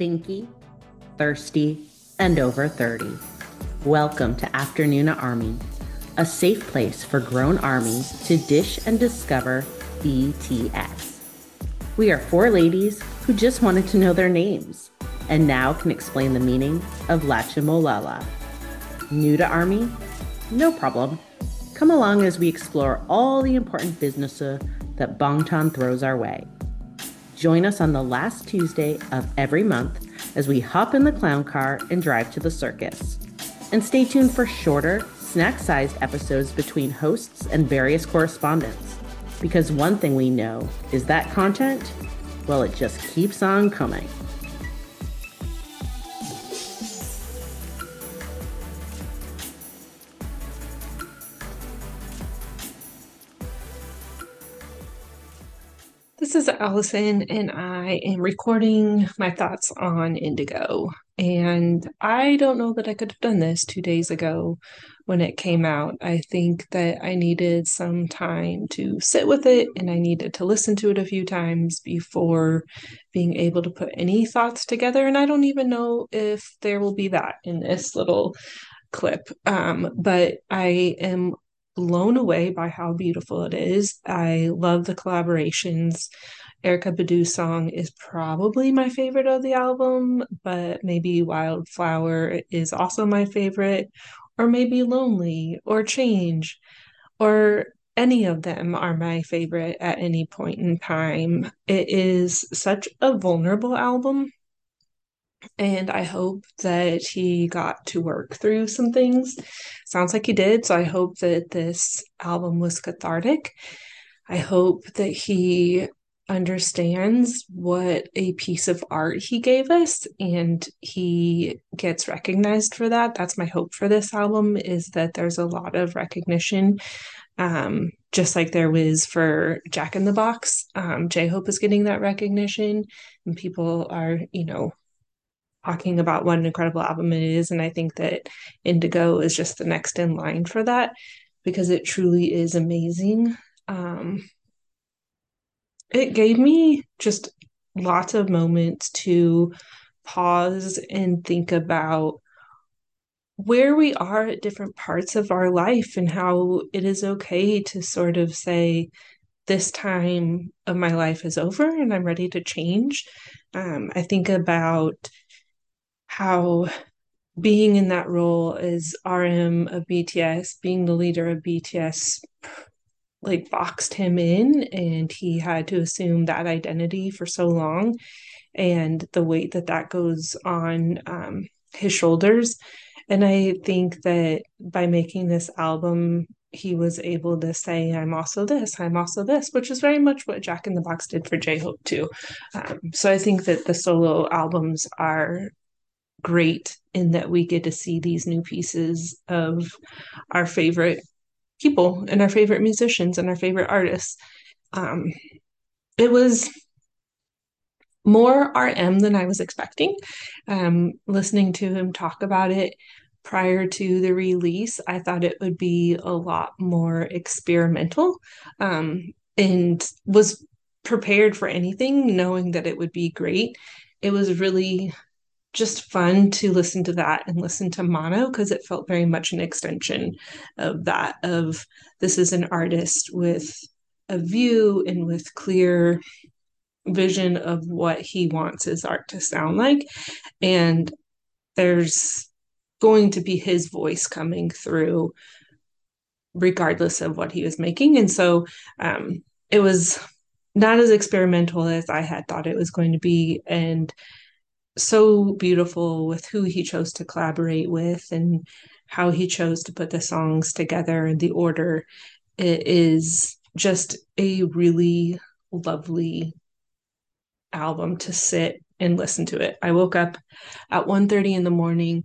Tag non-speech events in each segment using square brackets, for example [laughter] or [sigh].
thinky, thirsty, and over 30. Welcome to Afternoona Army, a safe place for grown armies to dish and discover BTS. We are four ladies who just wanted to know their names and now can explain the meaning of Lachimolala. New to Army? No problem. Come along as we explore all the important businesses that Bangtan throws our way. Join us on the last Tuesday of every month as we hop in the clown car and drive to the circus. And stay tuned for shorter, snack sized episodes between hosts and various correspondents. Because one thing we know is that content, well, it just keeps on coming. This is Allison, and I am recording my thoughts on Indigo. And I don't know that I could have done this two days ago when it came out. I think that I needed some time to sit with it and I needed to listen to it a few times before being able to put any thoughts together. And I don't even know if there will be that in this little clip. Um, but I am blown away by how beautiful it is. I love the collaborations. Erykah Badu's song is probably my favorite of the album, but maybe Wildflower is also my favorite, or maybe Lonely or Change, or any of them are my favorite at any point in time. It is such a vulnerable album and I hope that he got to work through some things. Sounds like he did. So I hope that this album was cathartic. I hope that he understands what a piece of art he gave us and he gets recognized for that. That's my hope for this album is that there's a lot of recognition. Um, just like there was for Jack in the Box, um, J Hope is getting that recognition, and people are, you know, talking about what an incredible album it is. And I think that Indigo is just the next in line for that because it truly is amazing. Um, it gave me just lots of moments to pause and think about where we are at different parts of our life and how it is okay to sort of say, this time of my life is over and I'm ready to change. Um, I think about how being in that role as RM of BTS, being the leader of BTS, like boxed him in and he had to assume that identity for so long and the weight that that goes on um, his shoulders. And I think that by making this album, he was able to say, I'm also this, I'm also this, which is very much what Jack in the Box did for J Hope too. Um, so I think that the solo albums are great in that we get to see these new pieces of our favorite people and our favorite musicians and our favorite artists. Um, it was more RM than I was expecting. Um, listening to him talk about it prior to the release, I thought it would be a lot more experimental um, and was prepared for anything, knowing that it would be great. It was really just fun to listen to that and listen to mono because it felt very much an extension of that of this is an artist with a view and with clear vision of what he wants his art to sound like. And there's going to be his voice coming through regardless of what he was making. And so um, it was not as experimental as i had thought it was going to be. And so beautiful with who he chose to collaborate with and how he chose to put the songs together and the order. It is just a really lovely album to sit and listen to it. I woke up at 1:30 in the morning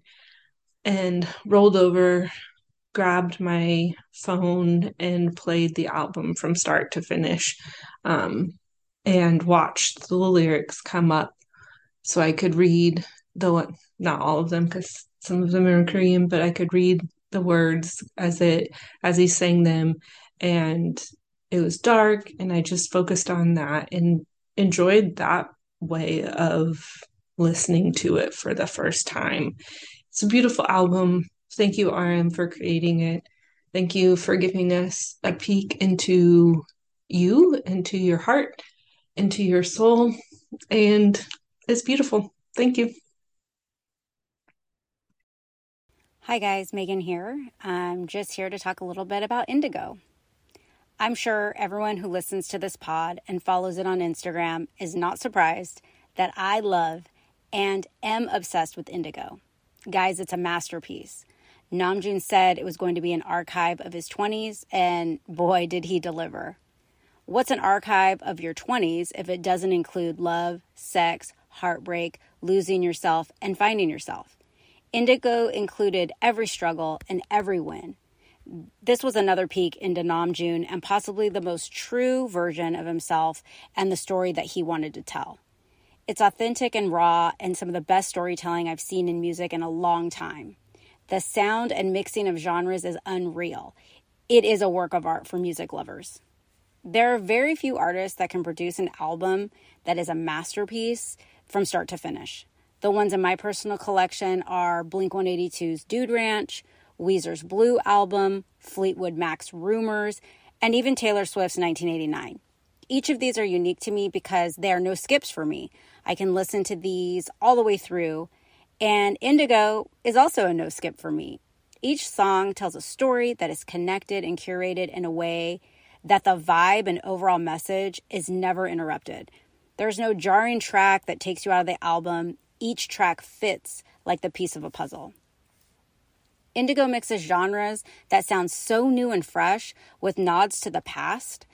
and rolled over, grabbed my phone and played the album from start to finish. Um, and watched the lyrics come up so I could read the not all of them because some of them are in Korean, but I could read the words as it as he sang them, and it was dark, and I just focused on that and enjoyed that way of listening to it for the first time. It's a beautiful album. Thank you, RM, for creating it. Thank you for giving us a peek into you, into your heart, into your soul. And it's beautiful. Thank you. Hi, guys. Megan here. I'm just here to talk a little bit about Indigo. I'm sure everyone who listens to this pod and follows it on Instagram is not surprised that I love and am obsessed with Indigo. Guys, it's a masterpiece. Namjoon said it was going to be an archive of his 20s, and boy, did he deliver. What's an archive of your 20s if it doesn't include love, sex, heartbreak, losing yourself, and finding yourself? Indigo included every struggle and every win. This was another peek into Namjoon and possibly the most true version of himself and the story that he wanted to tell. It's authentic and raw and some of the best storytelling I've seen in music in a long time. The sound and mixing of genres is unreal. It is a work of art for music lovers. There are very few artists that can produce an album that is a masterpiece from start to finish. The ones in my personal collection are Blink 182's Dude Ranch, Weezer's Blue album, Fleetwood Mac's Rumours, and even Taylor Swift's 1989. Each of these are unique to me because they are no skips for me. I can listen to these all the way through, and Indigo is also a no skip for me. Each song tells a story that is connected and curated in a way that the vibe and overall message is never interrupted. There's no jarring track that takes you out of the album, each track fits like the piece of a puzzle. Indigo mixes genres that sound so new and fresh with nods to the past,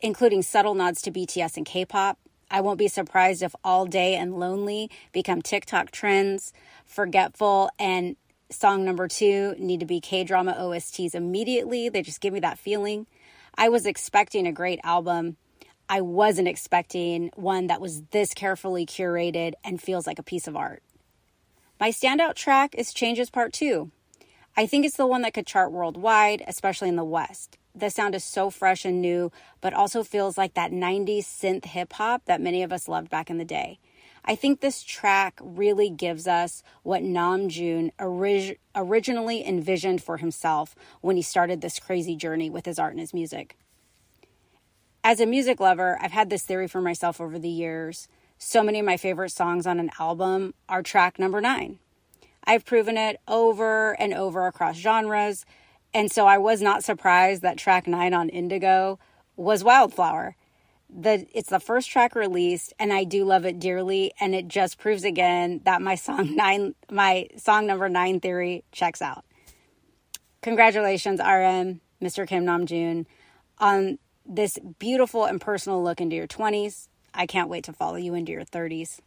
including subtle nods to BTS and K pop. I won't be surprised if All Day and Lonely become TikTok trends. Forgetful and song number two need to be K drama OSTs immediately. They just give me that feeling. I was expecting a great album, I wasn't expecting one that was this carefully curated and feels like a piece of art. My standout track is Changes Part 2. I think it's the one that could chart worldwide, especially in the West. The sound is so fresh and new, but also feels like that 90s synth hip hop that many of us loved back in the day. I think this track really gives us what Namjoon orig- originally envisioned for himself when he started this crazy journey with his art and his music. As a music lover, I've had this theory for myself over the years. So many of my favorite songs on an album are track number nine. I've proven it over and over across genres, and so I was not surprised that track nine on Indigo was Wildflower. The, it's the first track released, and I do love it dearly, and it just proves again that my song [laughs] nine, my song number nine theory checks out. Congratulations, RM, Mr. Kim Namjoon, on this beautiful and personal look into your 20s. I can't wait to follow you into your 30s.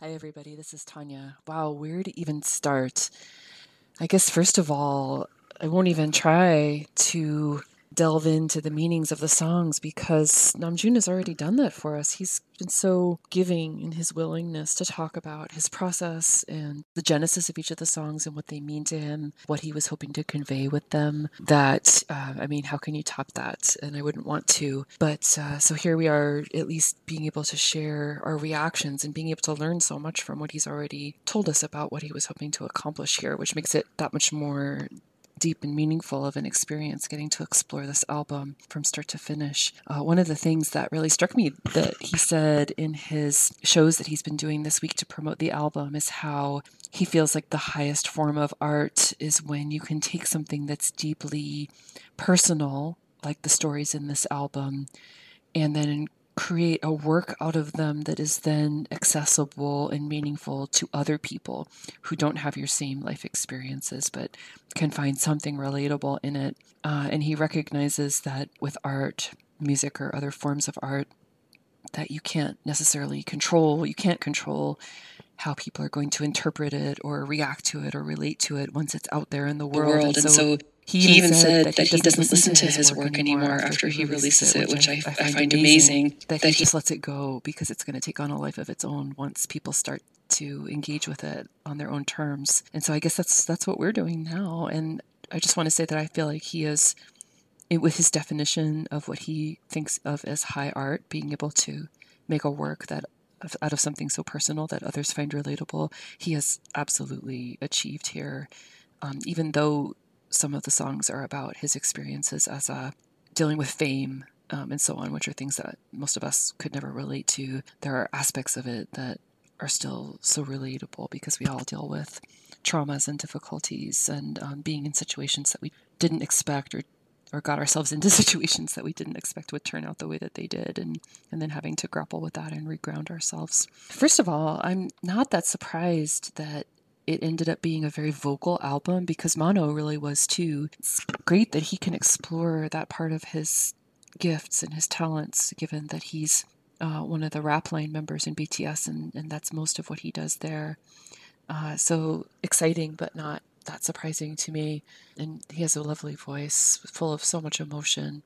Hi, everybody. This is Tanya. Wow, where to even start? I guess, first of all, I won't even try to delve into the meanings of the songs because Namjoon has already done that for us. He's been so giving in his willingness to talk about his process and the genesis of each of the songs and what they mean to him, what he was hoping to convey with them. That, uh, I mean, how can you top that? And I wouldn't want to. But uh, so here we are, at least being able to share our reactions and being able to learn so much from what he's already told us about what he was hoping to accomplish here, which makes it that much more deep and meaningful of an experience getting to explore this album from start to finish. Uh, one of the things that really struck me that he said in his shows that he's been doing this week to promote the album is how he feels like the highest form of art is when you can take something that's deeply personal, like the stories in this album, and then create a work out of them that is then accessible and meaningful to other people who don't have your same life experiences but can find something relatable in it. Uh, and he recognizes that with art, music, or other forms of art, that you can't necessarily control, you can't control how people are going to interpret it or react to it or relate to it once it's out there in the world. The world. And, so, and so he, he even said, that, he, doesn't, doesn't listen to his work anymore after he releases it, which I, I, find, I find amazing. That, he just lets it go because it's going to take on a life of its own once people start to engage with it on their own terms. And so I guess that's that's what we're doing now. And I just want to say that I feel like he is, with his definition of what he thinks of as high art, being able to make a work that out of something so personal that others find relatable, he has absolutely achieved here. Um, even though some of the songs are about his experiences as a dealing with fame um, and so on, which are things that most of us could never relate to. There are aspects of it that are still so relatable because we all deal with traumas and difficulties and um, being in situations that we didn't expect or or got ourselves into [laughs] situations that we didn't expect would turn out the way that they did and and then having to grapple with that and reground ourselves. First of all, I'm not that surprised that it ended up being a very vocal album because Mono really was too. It's great that he can explore that part of his gifts and his talents, given that he's uh, one of the rap line members in BTS, and, and that's most of what he does there. Uh, so exciting, but not that surprising to me. And he has a lovely voice, full of so much emotion.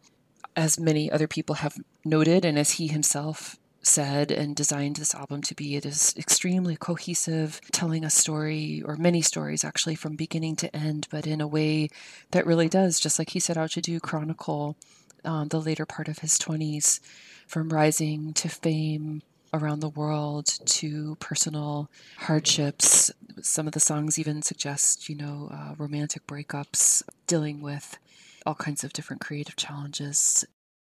As many other people have noted, and as he himself said and designed this album to be, it is extremely cohesive, telling a story, or many stories actually, from beginning to end, but in a way that really does, just like he set out to do, chronicle um, the later part of his 20s, from rising to fame around the world to personal hardships. Some of the songs even suggest, you know, uh, romantic breakups, dealing with all kinds of different creative challenges,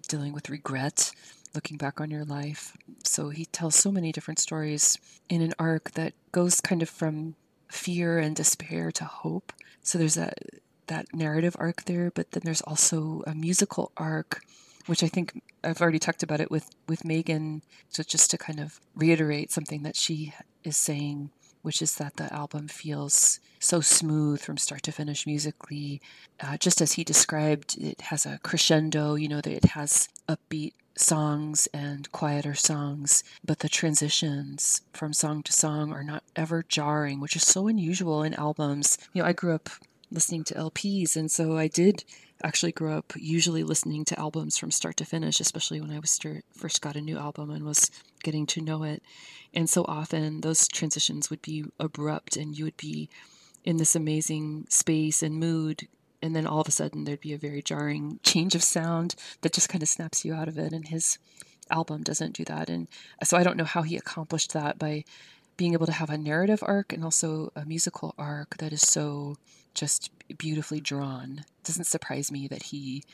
dealing with regret, looking back on your life. So he tells so many different stories in an arc that goes kind of from fear and despair to hope. So there's that that narrative arc there, but then there's also a musical arc which I think I've already talked about it with with Megan. So just to kind of reiterate something that she is saying, which is that the album feels so smooth from start to finish musically, uh, just as he described. It has a crescendo. You know that it has upbeat songs and quieter songs, but the transitions from song to song are not ever jarring, which is so unusual in albums. You know, I grew up listening to LPs, and so I did actually grow up usually listening to albums from start to finish, especially when I was first got a new album and was getting to know it. And so often those transitions would be abrupt and you would be in this amazing space and mood. And then all of a sudden there'd be a very jarring change of sound that just kind of snaps you out of it. And his album doesn't do that. And uh, so I don't know how he accomplished that by being able to have a narrative arc and also a musical arc that is so just beautifully drawn. It doesn't surprise me that he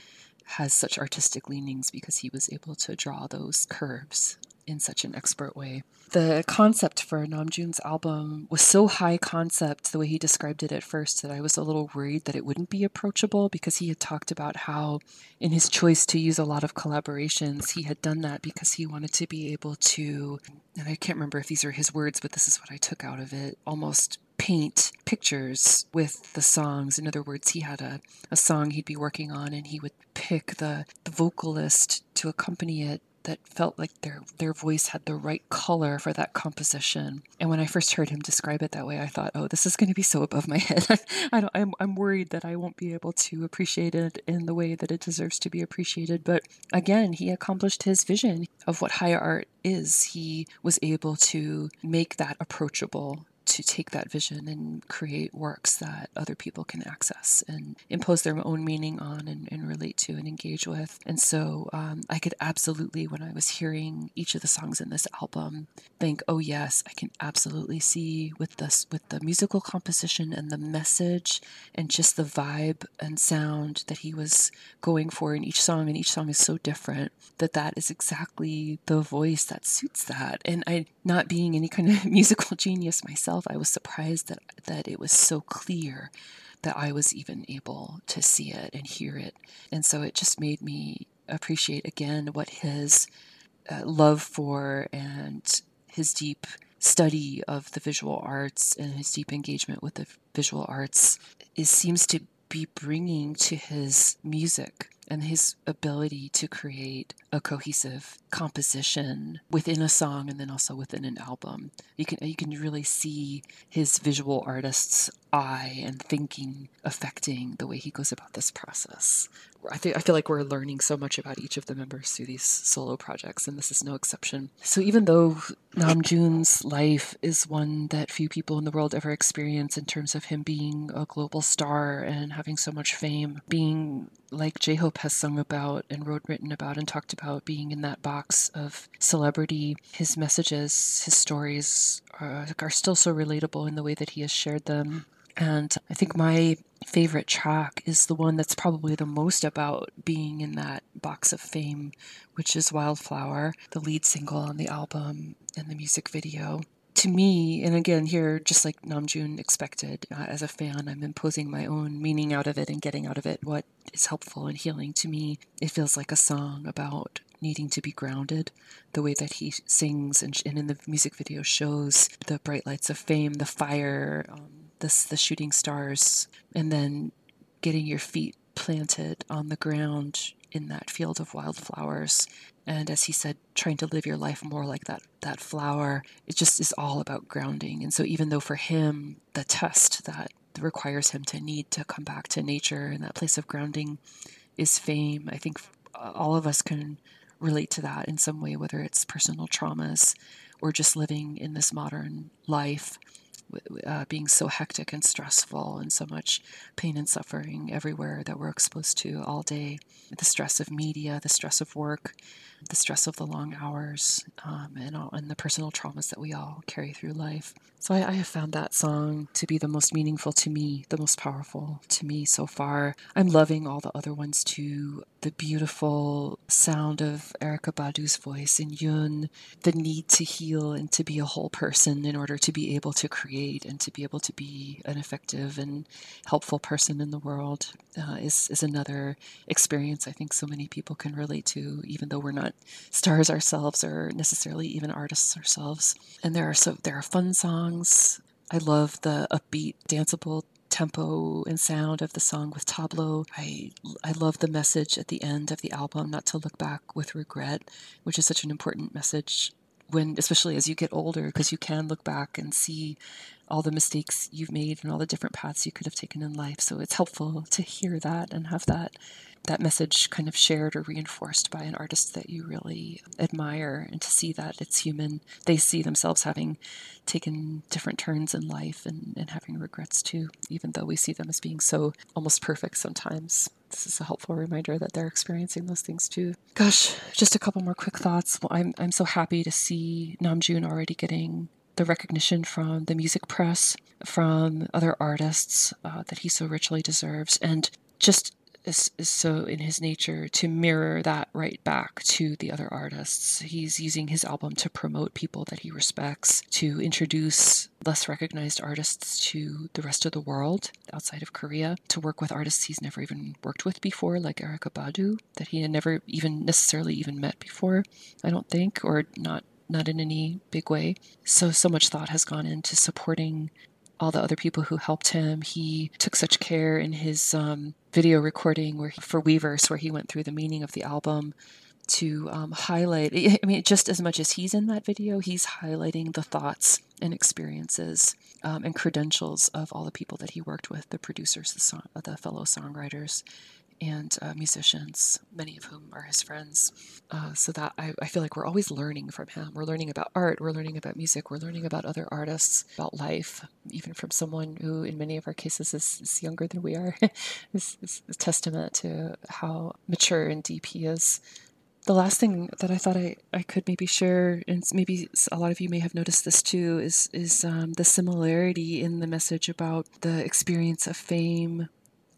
has such artistic leanings because he was able to draw those curves in such an expert way. The concept for Namjoon's album was so high concept, the way he described it at first, that I was a little worried that it wouldn't be approachable because he had talked about how, in his choice to use a lot of collaborations, he had done that because he wanted to be able to, and I can't remember if these are his words, but this is what I took out of it, almost paint pictures with the songs. In other words, he had a, a song he'd be working on and he would pick the, the vocalist to accompany it that felt like their their voice had the right color for that composition. And when I first heard him describe it that way, I thought, "Oh, this is going to be so above my [laughs] head. I don't, I'm I'm worried that I won't be able to appreciate it in the way that it deserves to be appreciated." But again, he accomplished his vision of what high art is. He was able to make that approachable to take that vision and create works that other people can access and impose their own meaning on and, and relate to and engage with. And so um, I could absolutely, when I was hearing each of the songs in this album, think, oh yes, I can absolutely see with this with the musical composition and the message and just the vibe and sound that he was going for in each song, and each song is so different that that is exactly the voice that suits that. And I, not being any kind of [laughs] musical genius myself myself, I was surprised that that it was so clear that I was even able to see it and hear it. And so it just made me appreciate again what his uh, love for and his deep study of the visual arts and his deep engagement with the visual arts is seems to be bringing to his music and his ability to create a cohesive composition within a song and then also within an album. You can you can really see his visual artist's eye and thinking affecting the way he goes about this process. I think I feel like we're learning so much about each of the members through these solo projects, and this is no exception. So even though Namjoon's life is one that few people in the world ever experience in terms of him being a global star and having so much fame, being like J Hope has sung about and wrote, written about, and talked about being in that box of celebrity, his messages, his stories are, are still so relatable in the way that he has shared them. And I think my favorite track is the one that's probably the most about being in that box of fame, which is Wildflower, the lead single on the album and the music video to me, and again, here, just like Namjoon expected, uh, as a fan, I'm imposing my own meaning out of it and getting out of it what is helpful and healing. To me, it feels like a song about needing to be grounded. The way that he sings and, and in the music video shows the bright lights of fame, the fire, um, the, the shooting stars, and then getting your feet planted on the ground in that field of wildflowers and as he said trying to live your life more like that that flower it just is all about grounding. And so even though for him the test that requires him to need to come back to nature and that place of grounding is fame i think all of us can relate to that in some way whether it's personal traumas or just living in this modern life uh, being so hectic and stressful and so much pain and suffering everywhere that we're exposed to all day. The stress of media the stress of work the stress of the long hours um, and, all, and the personal traumas that we all carry through life. So I, I, have found that song to be the most meaningful to me, the most powerful to me so far. I'm loving all the other ones too. The beautiful sound of Erykah Badu's voice in Yun, the need to heal and to be a whole person in order to be able to create and to be able to be an effective and helpful person in the world uh, is, is another experience I think so many people can relate to, even though we're not stars ourselves or necessarily even artists ourselves. And there are so there are fun songs. I love the upbeat, danceable tempo and sound of the song with Tablo. I I love the message at the end of the album, not to look back with regret, which is such an important message when especially as you get older because you can look back and see all the mistakes you've made and all the different paths you could have taken in life. So it's helpful to hear that and have that that message kind of shared or reinforced by an artist that you really admire and to see that it's human. They see themselves having taken different turns in life and, and having regrets too, even though we see them as being so almost perfect sometimes. This is a helpful reminder that they're experiencing those things too. Gosh, just a couple more quick thoughts. Well, I'm, I'm so happy to see Namjoon already getting the recognition from the music press, from other artists uh, that he so richly deserves, and just is, is so in his nature to mirror that right back to the other artists. He's using his album to promote people that he respects, to introduce less recognized artists to the rest of the world outside of Korea, to work with artists he's never even worked with before, like Erykah Badu, that he had never even necessarily even met before, I don't think, or not not in any big way. So, so much thought has gone into supporting all the other people who helped him. He took such care in his um, video recording where he, for Weverse, where he went through the meaning of the album to um, highlight. I mean, just as much as he's in that video, he's highlighting the thoughts and experiences um, and credentials of all the people that he worked with, the producers, the, song, the fellow songwriters, and uh, musicians, many of whom are his friends. Uh, so that I, I, feel like we're always learning from him. We're learning about art, we're learning about music, we're learning about other artists, about life, even from someone who, in many of our cases, is, is younger than we are. is, is a testament to how mature and deep he is. The last thing that I thought I, I could maybe share, and maybe a lot of you may have noticed this too, is is um, the similarity in the message about the experience of fame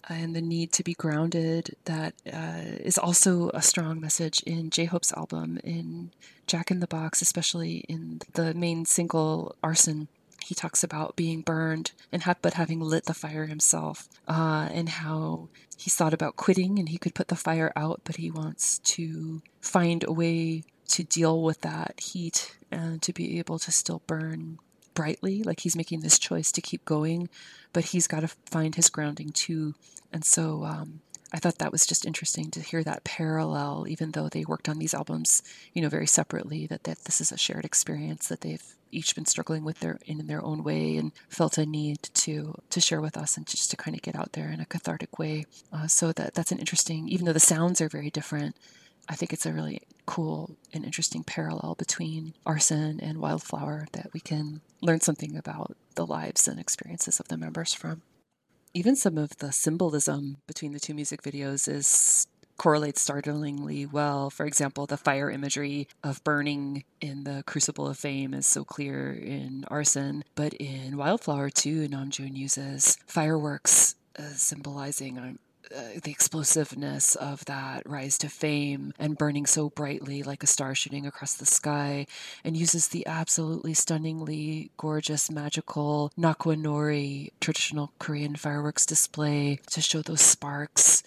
and the need to be grounded that uh, is also a strong message in J Hope's album, in Jack in the Box, especially in the main single Arson. He talks about being burned and ha- but having lit the fire himself, uh, and how he's thought about quitting and he could put the fire out, but he wants to find a way to deal with that heat and to be able to still burn brightly. Like he's making this choice to keep going, but he's got to find his grounding too. And so um, I thought that was just interesting to hear that parallel, even though they worked on these albums, you know, very separately. That that this is a shared experience that they've each been struggling with their in their own way and felt a need to to share with us and just to kind of get out there in a cathartic way. Uh, so that that's an interesting, even though the sounds are very different. I think it's a really cool and interesting parallel between arson and wildflower that we can learn something about the lives and experiences of the members from. even some of the symbolism between the two music videos is correlates startlingly well. For example, the fire imagery of burning in the Crucible of Fame is so clear in Arson, but in Wildflower too, Namjoon uses fireworks uh, symbolizing um, uh, the explosiveness of that rise to fame and burning so brightly like a star shooting across the sky, and uses the absolutely stunningly gorgeous, magical Nakwonori traditional Korean fireworks display to show those sparks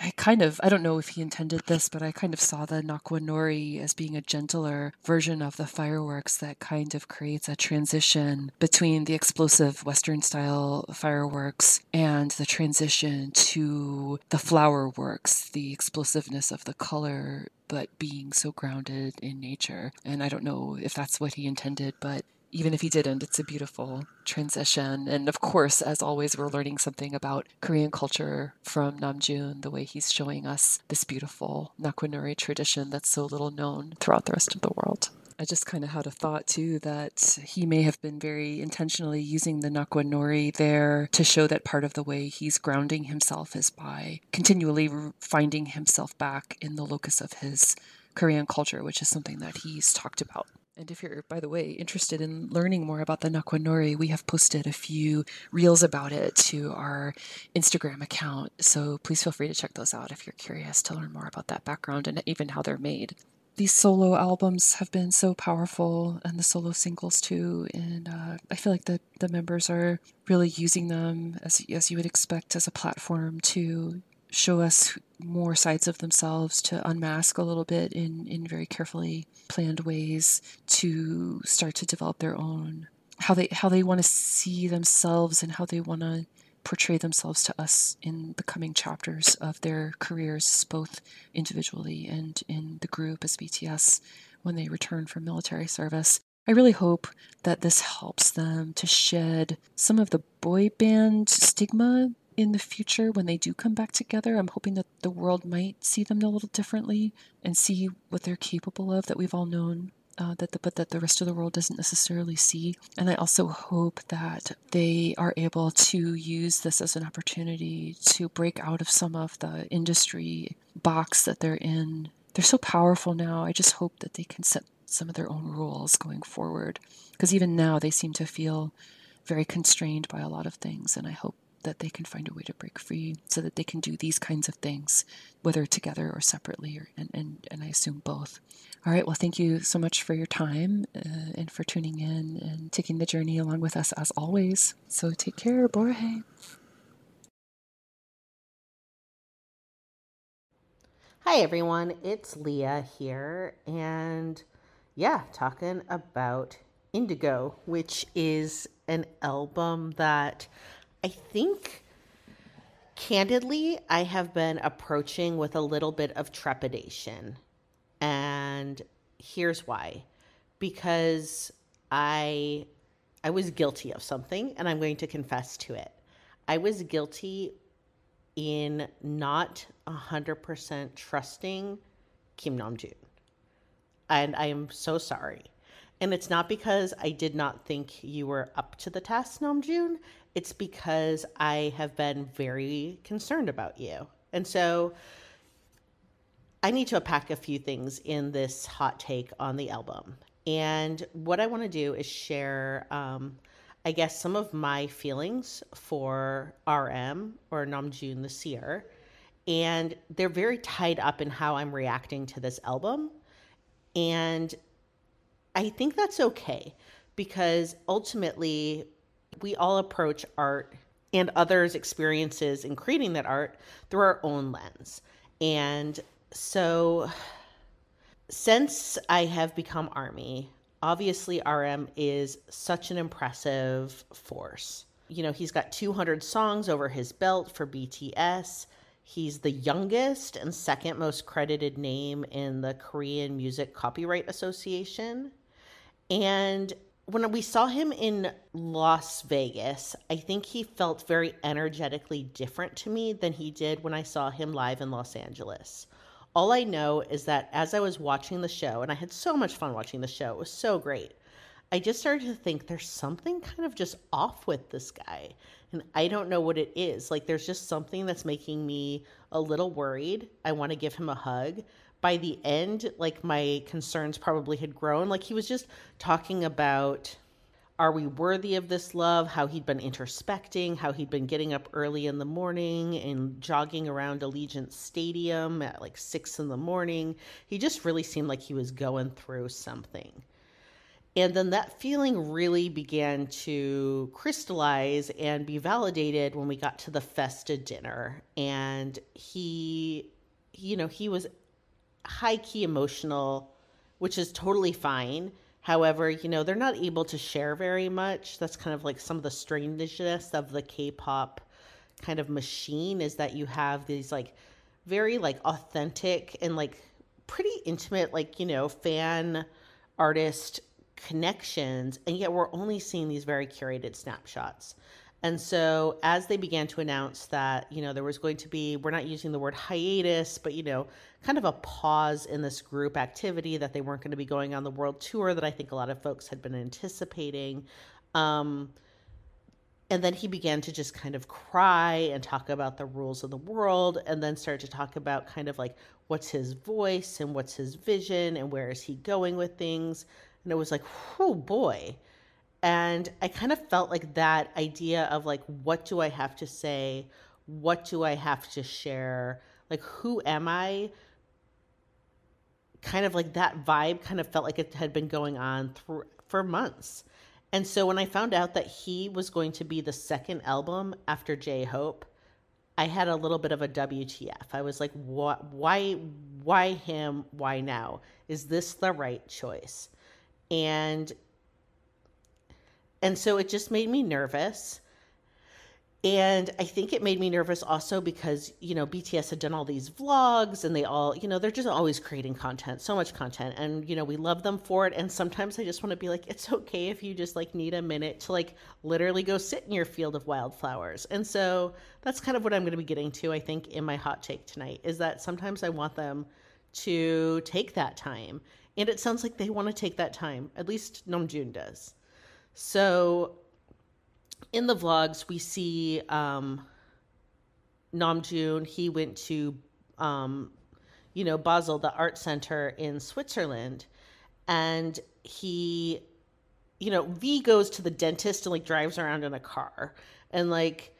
I, kind of, I don't know if he intended this, but I kind of saw the Nakwonori as being a gentler version of the fireworks that kind of creates a transition between the explosive Western style fireworks and the transition to the flower works, the explosiveness of the color but being so grounded in nature. And I don't know if that's what he intended, but even if he didn't, it's a beautiful transition. And of course, as always, we're learning something about Korean culture from Namjoon, the way he's showing us this beautiful Nakwonori tradition that's so little known throughout the rest of the world. I just kind of had a thought too that he may have been very intentionally using the Nakwonori there to show that part of the way he's grounding himself is by continually finding himself back in the locus of his Korean culture, which is something that he's talked about and if you're, by the way, interested in learning more about the Nakwonori, we have posted a few reels about it to our Instagram account. So please feel free to check those out if you're curious to learn more about that background and even how they're made. These solo albums have been so powerful, and the solo singles too. And uh, I feel like the, the members are really using them as as you would expect as a platform to show us more sides of themselves, to unmask a little bit in, in very carefully planned ways, to start to develop their own how they how they want to see themselves and how they want to portray themselves to us in the coming chapters of their careers, both individually and in the group as BTS when they return from military service. I really hope that this helps them to shed some of the boy band stigma in the future when they do come back together. I'm hoping that the world might see them a little differently and see what they're capable of that we've all known. Uh, that the, but that the rest of the world doesn't necessarily see. And I also hope that they are able to use this as an opportunity to break out of some of the industry box that they're in. They're so powerful now. I just hope that they can set some of their own rules going forward. Because even now, they seem to feel very constrained by a lot of things. And I hope that they can find a way to break free so that they can do these kinds of things, whether together or separately, or, and, and, and I assume both. All right, well, thank you so much for your time uh, and for tuning in and taking the journey along with us as always. So take care, Borahae. Hi, everyone. It's Leah here. And yeah, talking about Indigo, which is an album that I think candidly, I have been approaching with a little bit of trepidation. And here's why. Because I I was guilty of something and I'm going to confess to it. I was guilty in not 100% trusting Kim Namjoon. And I am so sorry. And it's not because I did not think you were up to the task, Namjoon it's because I have been very concerned about you. And so I need to unpack a few things in this hot take on the album. And what I want to do is share, um, I guess, some of my feelings for RM or Namjoon the year. And they're very tied up in how I'm reacting to this album. And I think that's okay because ultimately we all approach art and others' experiences in creating that art through our own lens. And so, since I have become Army, obviously RM is such an impressive force. You know, he's got 200 songs over his belt for BTS. He's the youngest and second most credited name in the Korean Music Copyright Association. And when we saw him in Las Vegas, I think he felt very energetically different to me than he did when I saw him live in Los Angeles. All I know is that as I was watching the show, and I had so much fun watching the show, it was so great. I just started to think there's something kind of just off with this guy. And I don't know what it is. Like, there's just something that's making me a little worried. I want to give him a hug. By the end, like, my concerns probably had grown. Like, he was just talking about are we worthy of this love? How he'd been introspecting, how he'd been getting up early in the morning and jogging around Allegiant Stadium at like six in the morning. He just really seemed like he was going through something. And then that feeling really began to crystallize and be validated when we got to the Festa dinner. And he, you know, he was high key emotional, which is totally fine However, you know, they're not able to share very much. That's kind of like some of the strangeness of the K-pop kind of machine is that you have these like very like authentic and like pretty intimate like, you know, fan artist connections and yet we're only seeing these very curated snapshots. And so as they began to announce that, you know, there was going to be, we're not using the word hiatus, but, you know, kind of a pause in this group activity that they weren't going to be going on the world tour that I think a lot of folks had been anticipating. Um, and then he began to just kind of cry and talk about the rules of the world and then start to talk about kind of like what's his voice and what's his vision and where is he going with things. And it was like, oh boy and I kind of felt like that idea of like, what do I have to say? What do I have to share? Like, who am I? Kind of like that vibe kind of felt like it had been going on through, for months. And so when I found out that he was going to be the second album after J Hope, I had a little bit of a WTF. I was like, what, why, why him? Why now? Is this the right choice? And and so it just made me nervous. And I think it made me nervous also because, you know, BTS had done all these vlogs and they all, you know, they're just always creating content, so much content. And, you know, we love them for it. And sometimes I just want to be like, it's okay if you just like need a minute to like literally go sit in your field of wildflowers. And so that's kind of what I'm going to be getting to, I think, in my hot take tonight is that sometimes I want them to take that time. And it sounds like they want to take that time. At least Namjoon does. So in the vlogs, we see um, Namjoon. He went to, um, you know, Basel, the art center in Switzerland, and he, you know, V goes to the dentist and like drives around in a car, and like,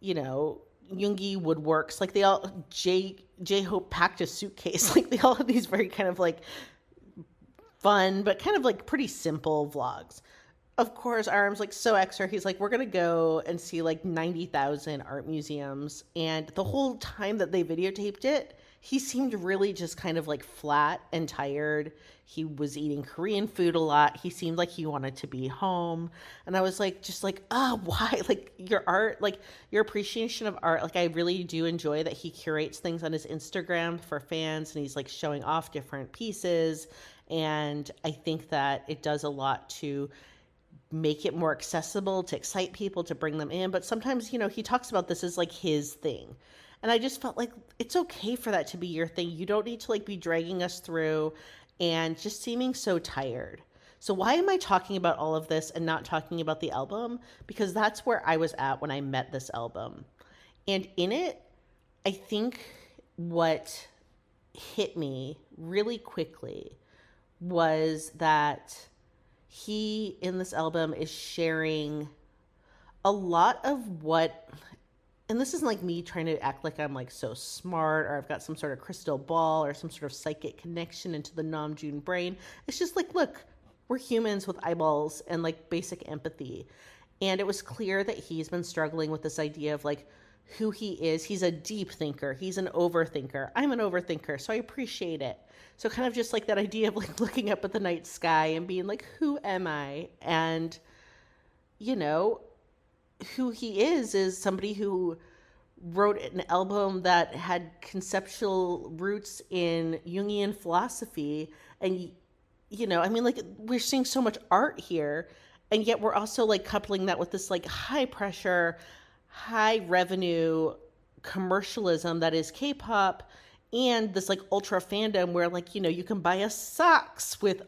you know, Yoongi woodworks. Like they all J J Hope packed a suitcase. [laughs] Like they all have these very kind of like fun but kind of like pretty simple vlogs of course, RM's like so extra. He's like, we're gonna go and see like ninety thousand art museums, and the whole time that they videotaped it, he seemed really just kind of like flat and tired. He was eating Korean food a lot. He seemed like he wanted to be home, and I was like, just like, oh, [laughs] why? Like your art, like your appreciation of art. Like I really do enjoy that he curates things on his Instagram for fans, and he's like showing off different pieces. And I think that it does a lot to make it more accessible to excite people to bring them in. But sometimes you know he talks about this as like his thing. And i just felt like it's okay for that to be your thing. You don't need to like be dragging us through and just seeming so tired. So why am i talking about all of this and not talking about the album? Because that's where i was at when i met this album. And in it i think what hit me really quickly was that he in this album is sharing a lot of what and this isn't like me trying to act like I'm like so smart or I've got some sort of crystal ball or some sort of psychic connection into the Namjoon brain. It's just like, look, we're humans with eyeballs and like basic empathy. And it was clear that he's been struggling with this idea of like who he is. He's a deep thinker, he's an overthinker. I'm an overthinker, so I appreciate it. So kind of just like that idea of like [laughs] looking up at the night sky and being like, who am I? And you know, who he is is somebody who wrote an album that had conceptual roots in Jungian philosophy and you know, I mean like we're seeing so much art here and yet we're also like coupling that with this like high pressure, high revenue commercialism that is K-pop and this like ultra fandom where like you know you can buy a socks with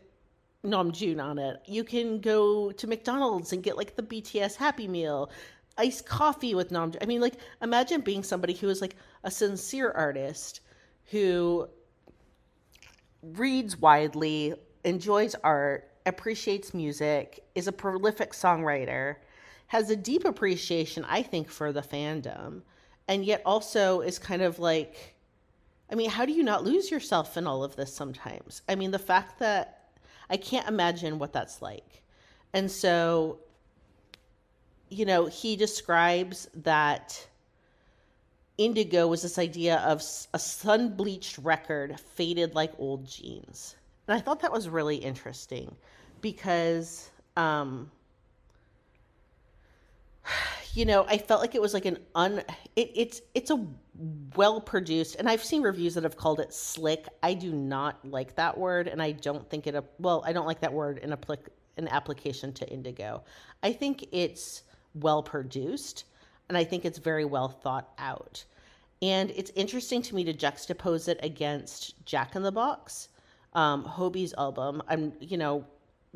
Namjoon on it. You can go to McDonald's and get like the BTS Happy Meal, iced coffee with Namjoon. I mean, like imagine being somebody who is like a sincere artist who reads widely, enjoys art, appreciates music, is a prolific songwriter, has a deep appreciation, I think, for the fandom, and yet also is kind of like, I mean, how do you not lose yourself in all of this sometimes? I mean, the fact that I can't imagine what that's like. And so, you know, he describes that indigo was this idea of a sun bleached record faded like old jeans. And I thought that was really interesting because, um, you know, I felt like it was like an un. It, it's it's a well produced, and I've seen reviews that have called it slick. I do not like that word, and I don't think it. Well, I don't like that word in applic an application to indigo. I think it's well produced, and I think it's very well thought out. And it's interesting to me to juxtapose it against Jack in the Box, um, Hobi's album. I'm, you know,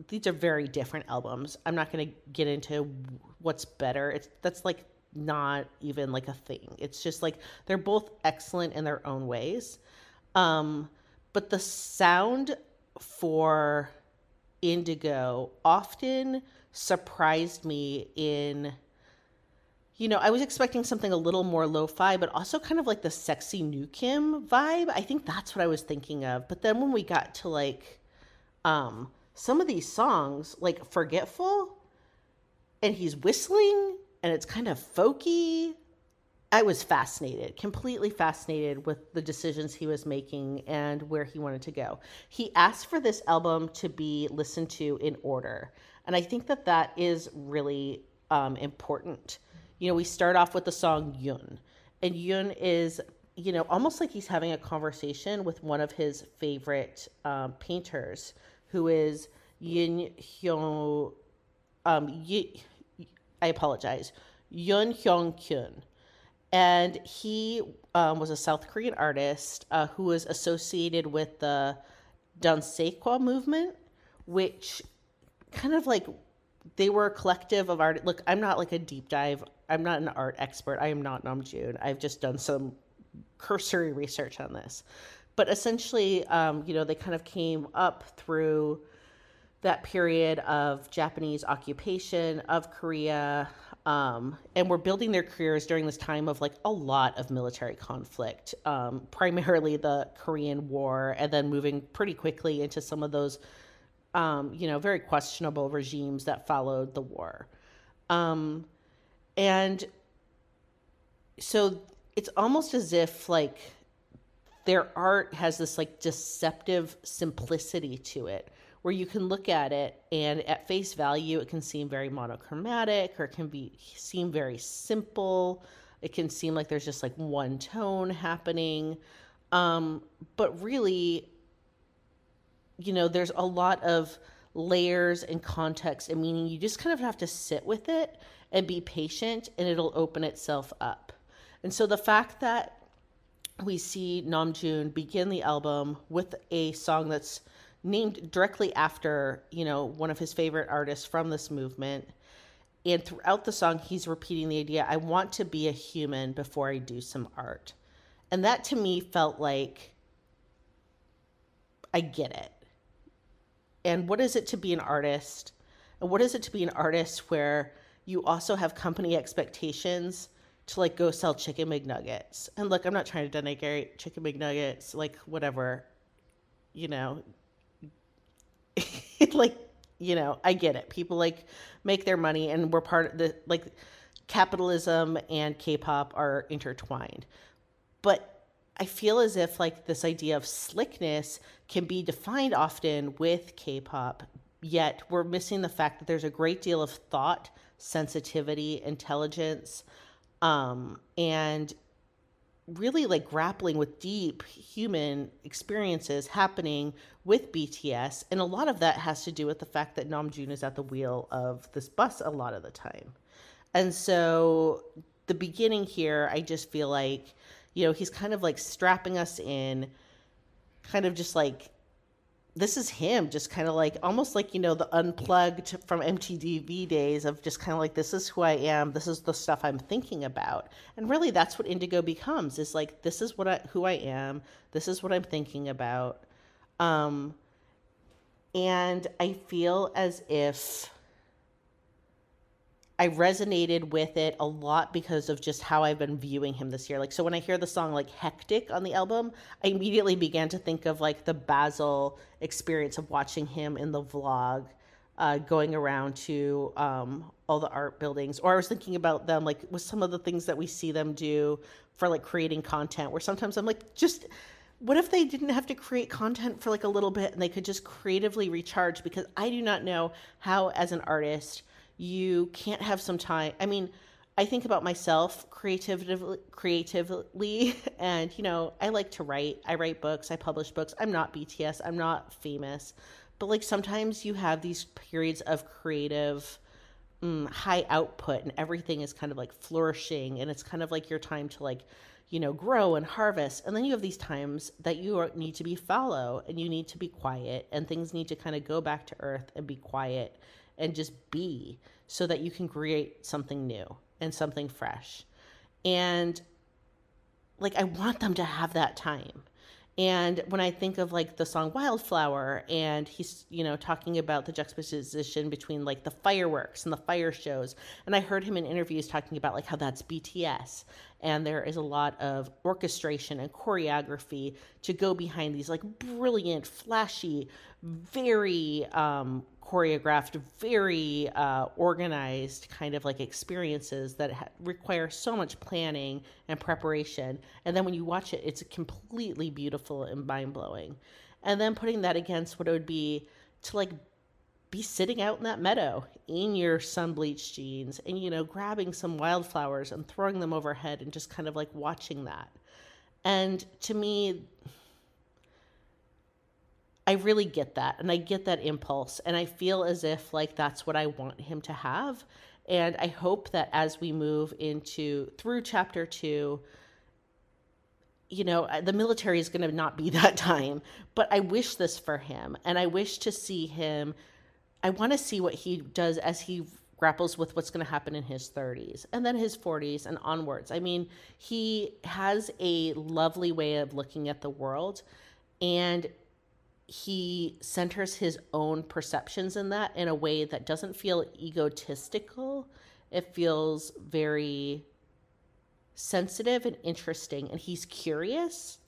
these are very different albums. I'm not going to get into what's better. It's that's like not even like a thing. It's just like they're both excellent in their own ways. Um, but the sound for Indigo often surprised me in you know, I was expecting something a little more lo-fi, but also kind of like the Sexy Nukim vibe. I think that's what I was thinking of. But then when we got to like um some of these songs, like Forgetful, and he's whistling and it's kind of folky. I was fascinated, completely fascinated with the decisions he was making and where he wanted to go. He asked for this album to be listened to in order. And I think that that is really um, important. You know, we start off with the song Yun, and Yun is, you know, almost like he's having a conversation with one of his favorite um, painters, who is Yin Hyun. Um, y- I apologize, Yun Hyong-keun. And he um, was a South Korean artist uh, who was associated with the Dansaekhwa movement, which kind of like they were a collective of art. Look, I'm not like a deep dive. I'm not an art expert. I am not Namjoon. I've just done some cursory research on this. But essentially, um, you know, they kind of came up through that period of Japanese occupation of Korea, um, and were building their careers during this time of like a lot of military conflict, um, primarily the Korean War, and then moving pretty quickly into some of those, um, you know, very questionable regimes that followed the war. Um, and so it's almost as if like their art has this like deceptive simplicity to it where you can look at it and at face value it can seem very monochromatic or it can be seem very simple. It can seem like there's just like one tone happening. Um, but really you know there's a lot of layers and context and meaning. You just kind of have to sit with it and be patient and it'll open itself up. And so the fact that we see Namjoon begin the album with a song that's named directly after, you know, one of his favorite artists from this movement. And throughout the song, he's repeating the idea I want to be a human before I do some art. And that to me felt like I get it. And what is it to be an artist? And what is it to be an artist where you also have company expectations to like go sell chicken McNuggets? And look, I'm not trying to denigrate chicken McNuggets, like whatever, you know, [laughs] like you know i get it. People like make their money and we're part of the like capitalism and k-pop are intertwined. But i feel as if like this idea of slickness can be defined often with k-pop yet we're missing the fact that there's a great deal of thought sensitivity intelligence um, and really like grappling with deep human experiences happening with BTS. And a lot of that has to do with the fact that Namjoon is at the wheel of this bus a lot of the time. And so the beginning here, I just feel like, you know, he's kind of like strapping us in, kind of just like this is him just kind of like almost like you know the unplugged from mtv days of just kind of like this is who i am this is the stuff i'm thinking about. And really that's what indigo becomes is like this is what i who i am this is what i'm thinking about. Um and i feel as if I resonated with it a lot because of just how I've been viewing him this year. Like, so when I hear the song like Hectic on the album, I immediately began to think of like the Basel experience of watching him in the vlog, uh, going around to um, all the art buildings. Or I was thinking about them like with some of the things that we see them do for like creating content, where sometimes I'm like, just what if they didn't have to create content for like a little bit and they could just creatively recharge? Because I do not know how, as an artist, you can't have some time. I mean, I think about myself creatively, creatively, [laughs] and you know, I like to write. I write books. I publish books. I'm not BTS. I'm not famous, but like sometimes you have these periods of creative, mm, high output, and everything is kind of like flourishing, and it's kind of like your time to like, you know, grow and harvest. And then you have these times that you are, need to be fallow, and you need to be quiet, and things need to kind of go back to earth and be quiet and just be so that you can create something new and something fresh. And like, I want them to have that time. And when I think of like the song Wildflower, and he's, you know, talking about the juxtaposition between like the fireworks and the fire shows. And I heard him in interviews talking about like how that's BTS. And there is a lot of orchestration and choreography to go behind these like brilliant, flashy, very um, choreographed, very uh, organized kind of like experiences that ha- require so much planning and preparation. And then when you watch it, it's completely beautiful and mind blowing. And then putting that against what it would be to like be sitting out in that meadow in your sun bleached jeans and, you know, grabbing some wildflowers and throwing them overhead and just kind of like watching that. And to me, I really get that and I get that impulse and I feel as if like that's what I want him to have and I hope that as we move into through chapter 2 you know the military is going to not be [laughs] that time but I wish this for him and I wish to see him I want to see what he does as he grapples with what's going to happen in his 30s and then his 40s and onwards. I mean, he has a lovely way of looking at the world and he centers his own perceptions in that in a way that doesn't feel egotistical. It feels very sensitive and interesting, and he's curious.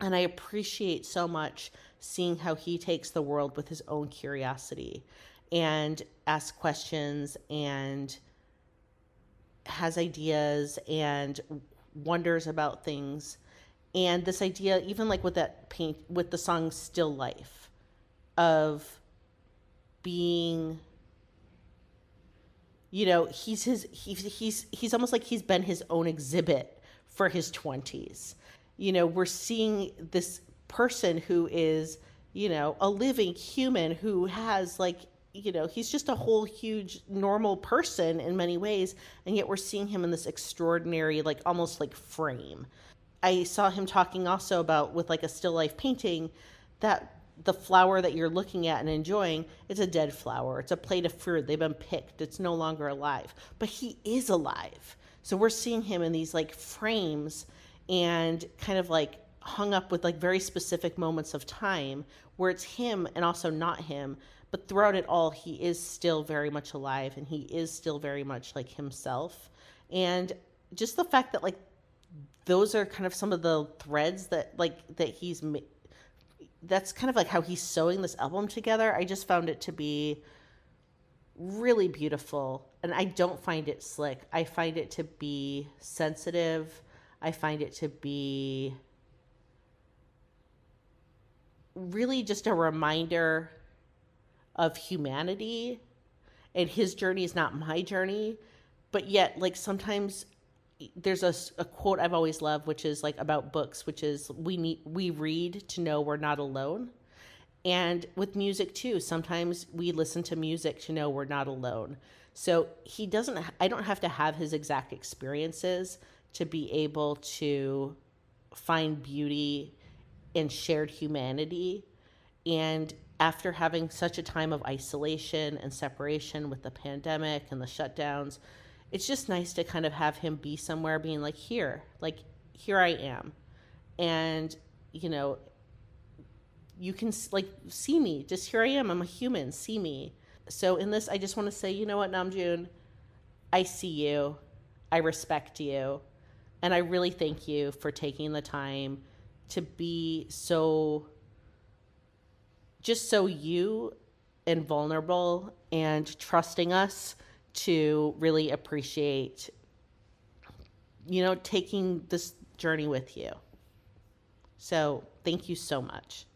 And I appreciate so much seeing how he takes the world with his own curiosity and asks questions and has ideas and wonders about things. And this idea even like with that paint with the song still life of being you know he's his he's he's he's almost like he's been his own exhibit for his 20s you know we're seeing this person who is you know a living human who has like you know he's just a whole huge normal person in many ways and yet we're seeing him in this extraordinary like almost like frame. I saw him talking also about with like a still life painting that the flower that you're looking at and enjoying it's a dead flower. It's a plate of fruit. They've been picked. It's no longer alive. But he is alive. So we're seeing him in these like frames and kind of like hung up with like very specific moments of time where it's him and also not him but throughout it all he is still very much alive and he is still very much like himself. And just the fact that like those are kind of some of the threads that like that he's that's kind of like how he's sewing this album together. I just found it to be really beautiful and i don't find it slick. I find it to be sensitive. I find it to be really just a reminder of humanity and his journey is not my journey but yet like sometimes there's a, a quote I've always loved, which is like about books, which is we need we read to know we're not alone. And with music too, sometimes we listen to music to know we're not alone. So he doesn't. I don't have to have his exact experiences to be able to find beauty and shared humanity And after having such a time of isolation and separation with the pandemic and the shutdowns, it's just nice to kind of have him be somewhere being like, here, like, here I am. And, you know, you can like see me. Just here I am. I'm a human. See me. So in this, I just want to say, you know what, Namjoon, I see you. I respect you. And I really thank you for taking the time to be so just so you and vulnerable and trusting us to really appreciate you know taking this journey with you. So thank you so much.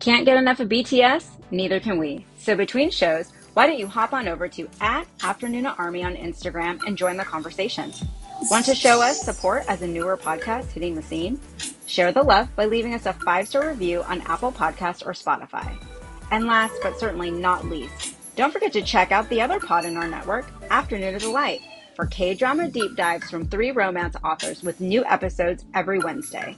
Can't get enough of bts neither can we. So between shows why don't you hop on over to at afternoona army on instagram and join the conversation. Want to show us support as a newer podcast hitting the scene Share the love by leaving us a five star review on Apple Podcasts or Spotify. And last but certainly not least, don't forget to check out the other pod in our network, Afternoona Delight, for K drama deep dives from three romance authors with new episodes every Wednesday.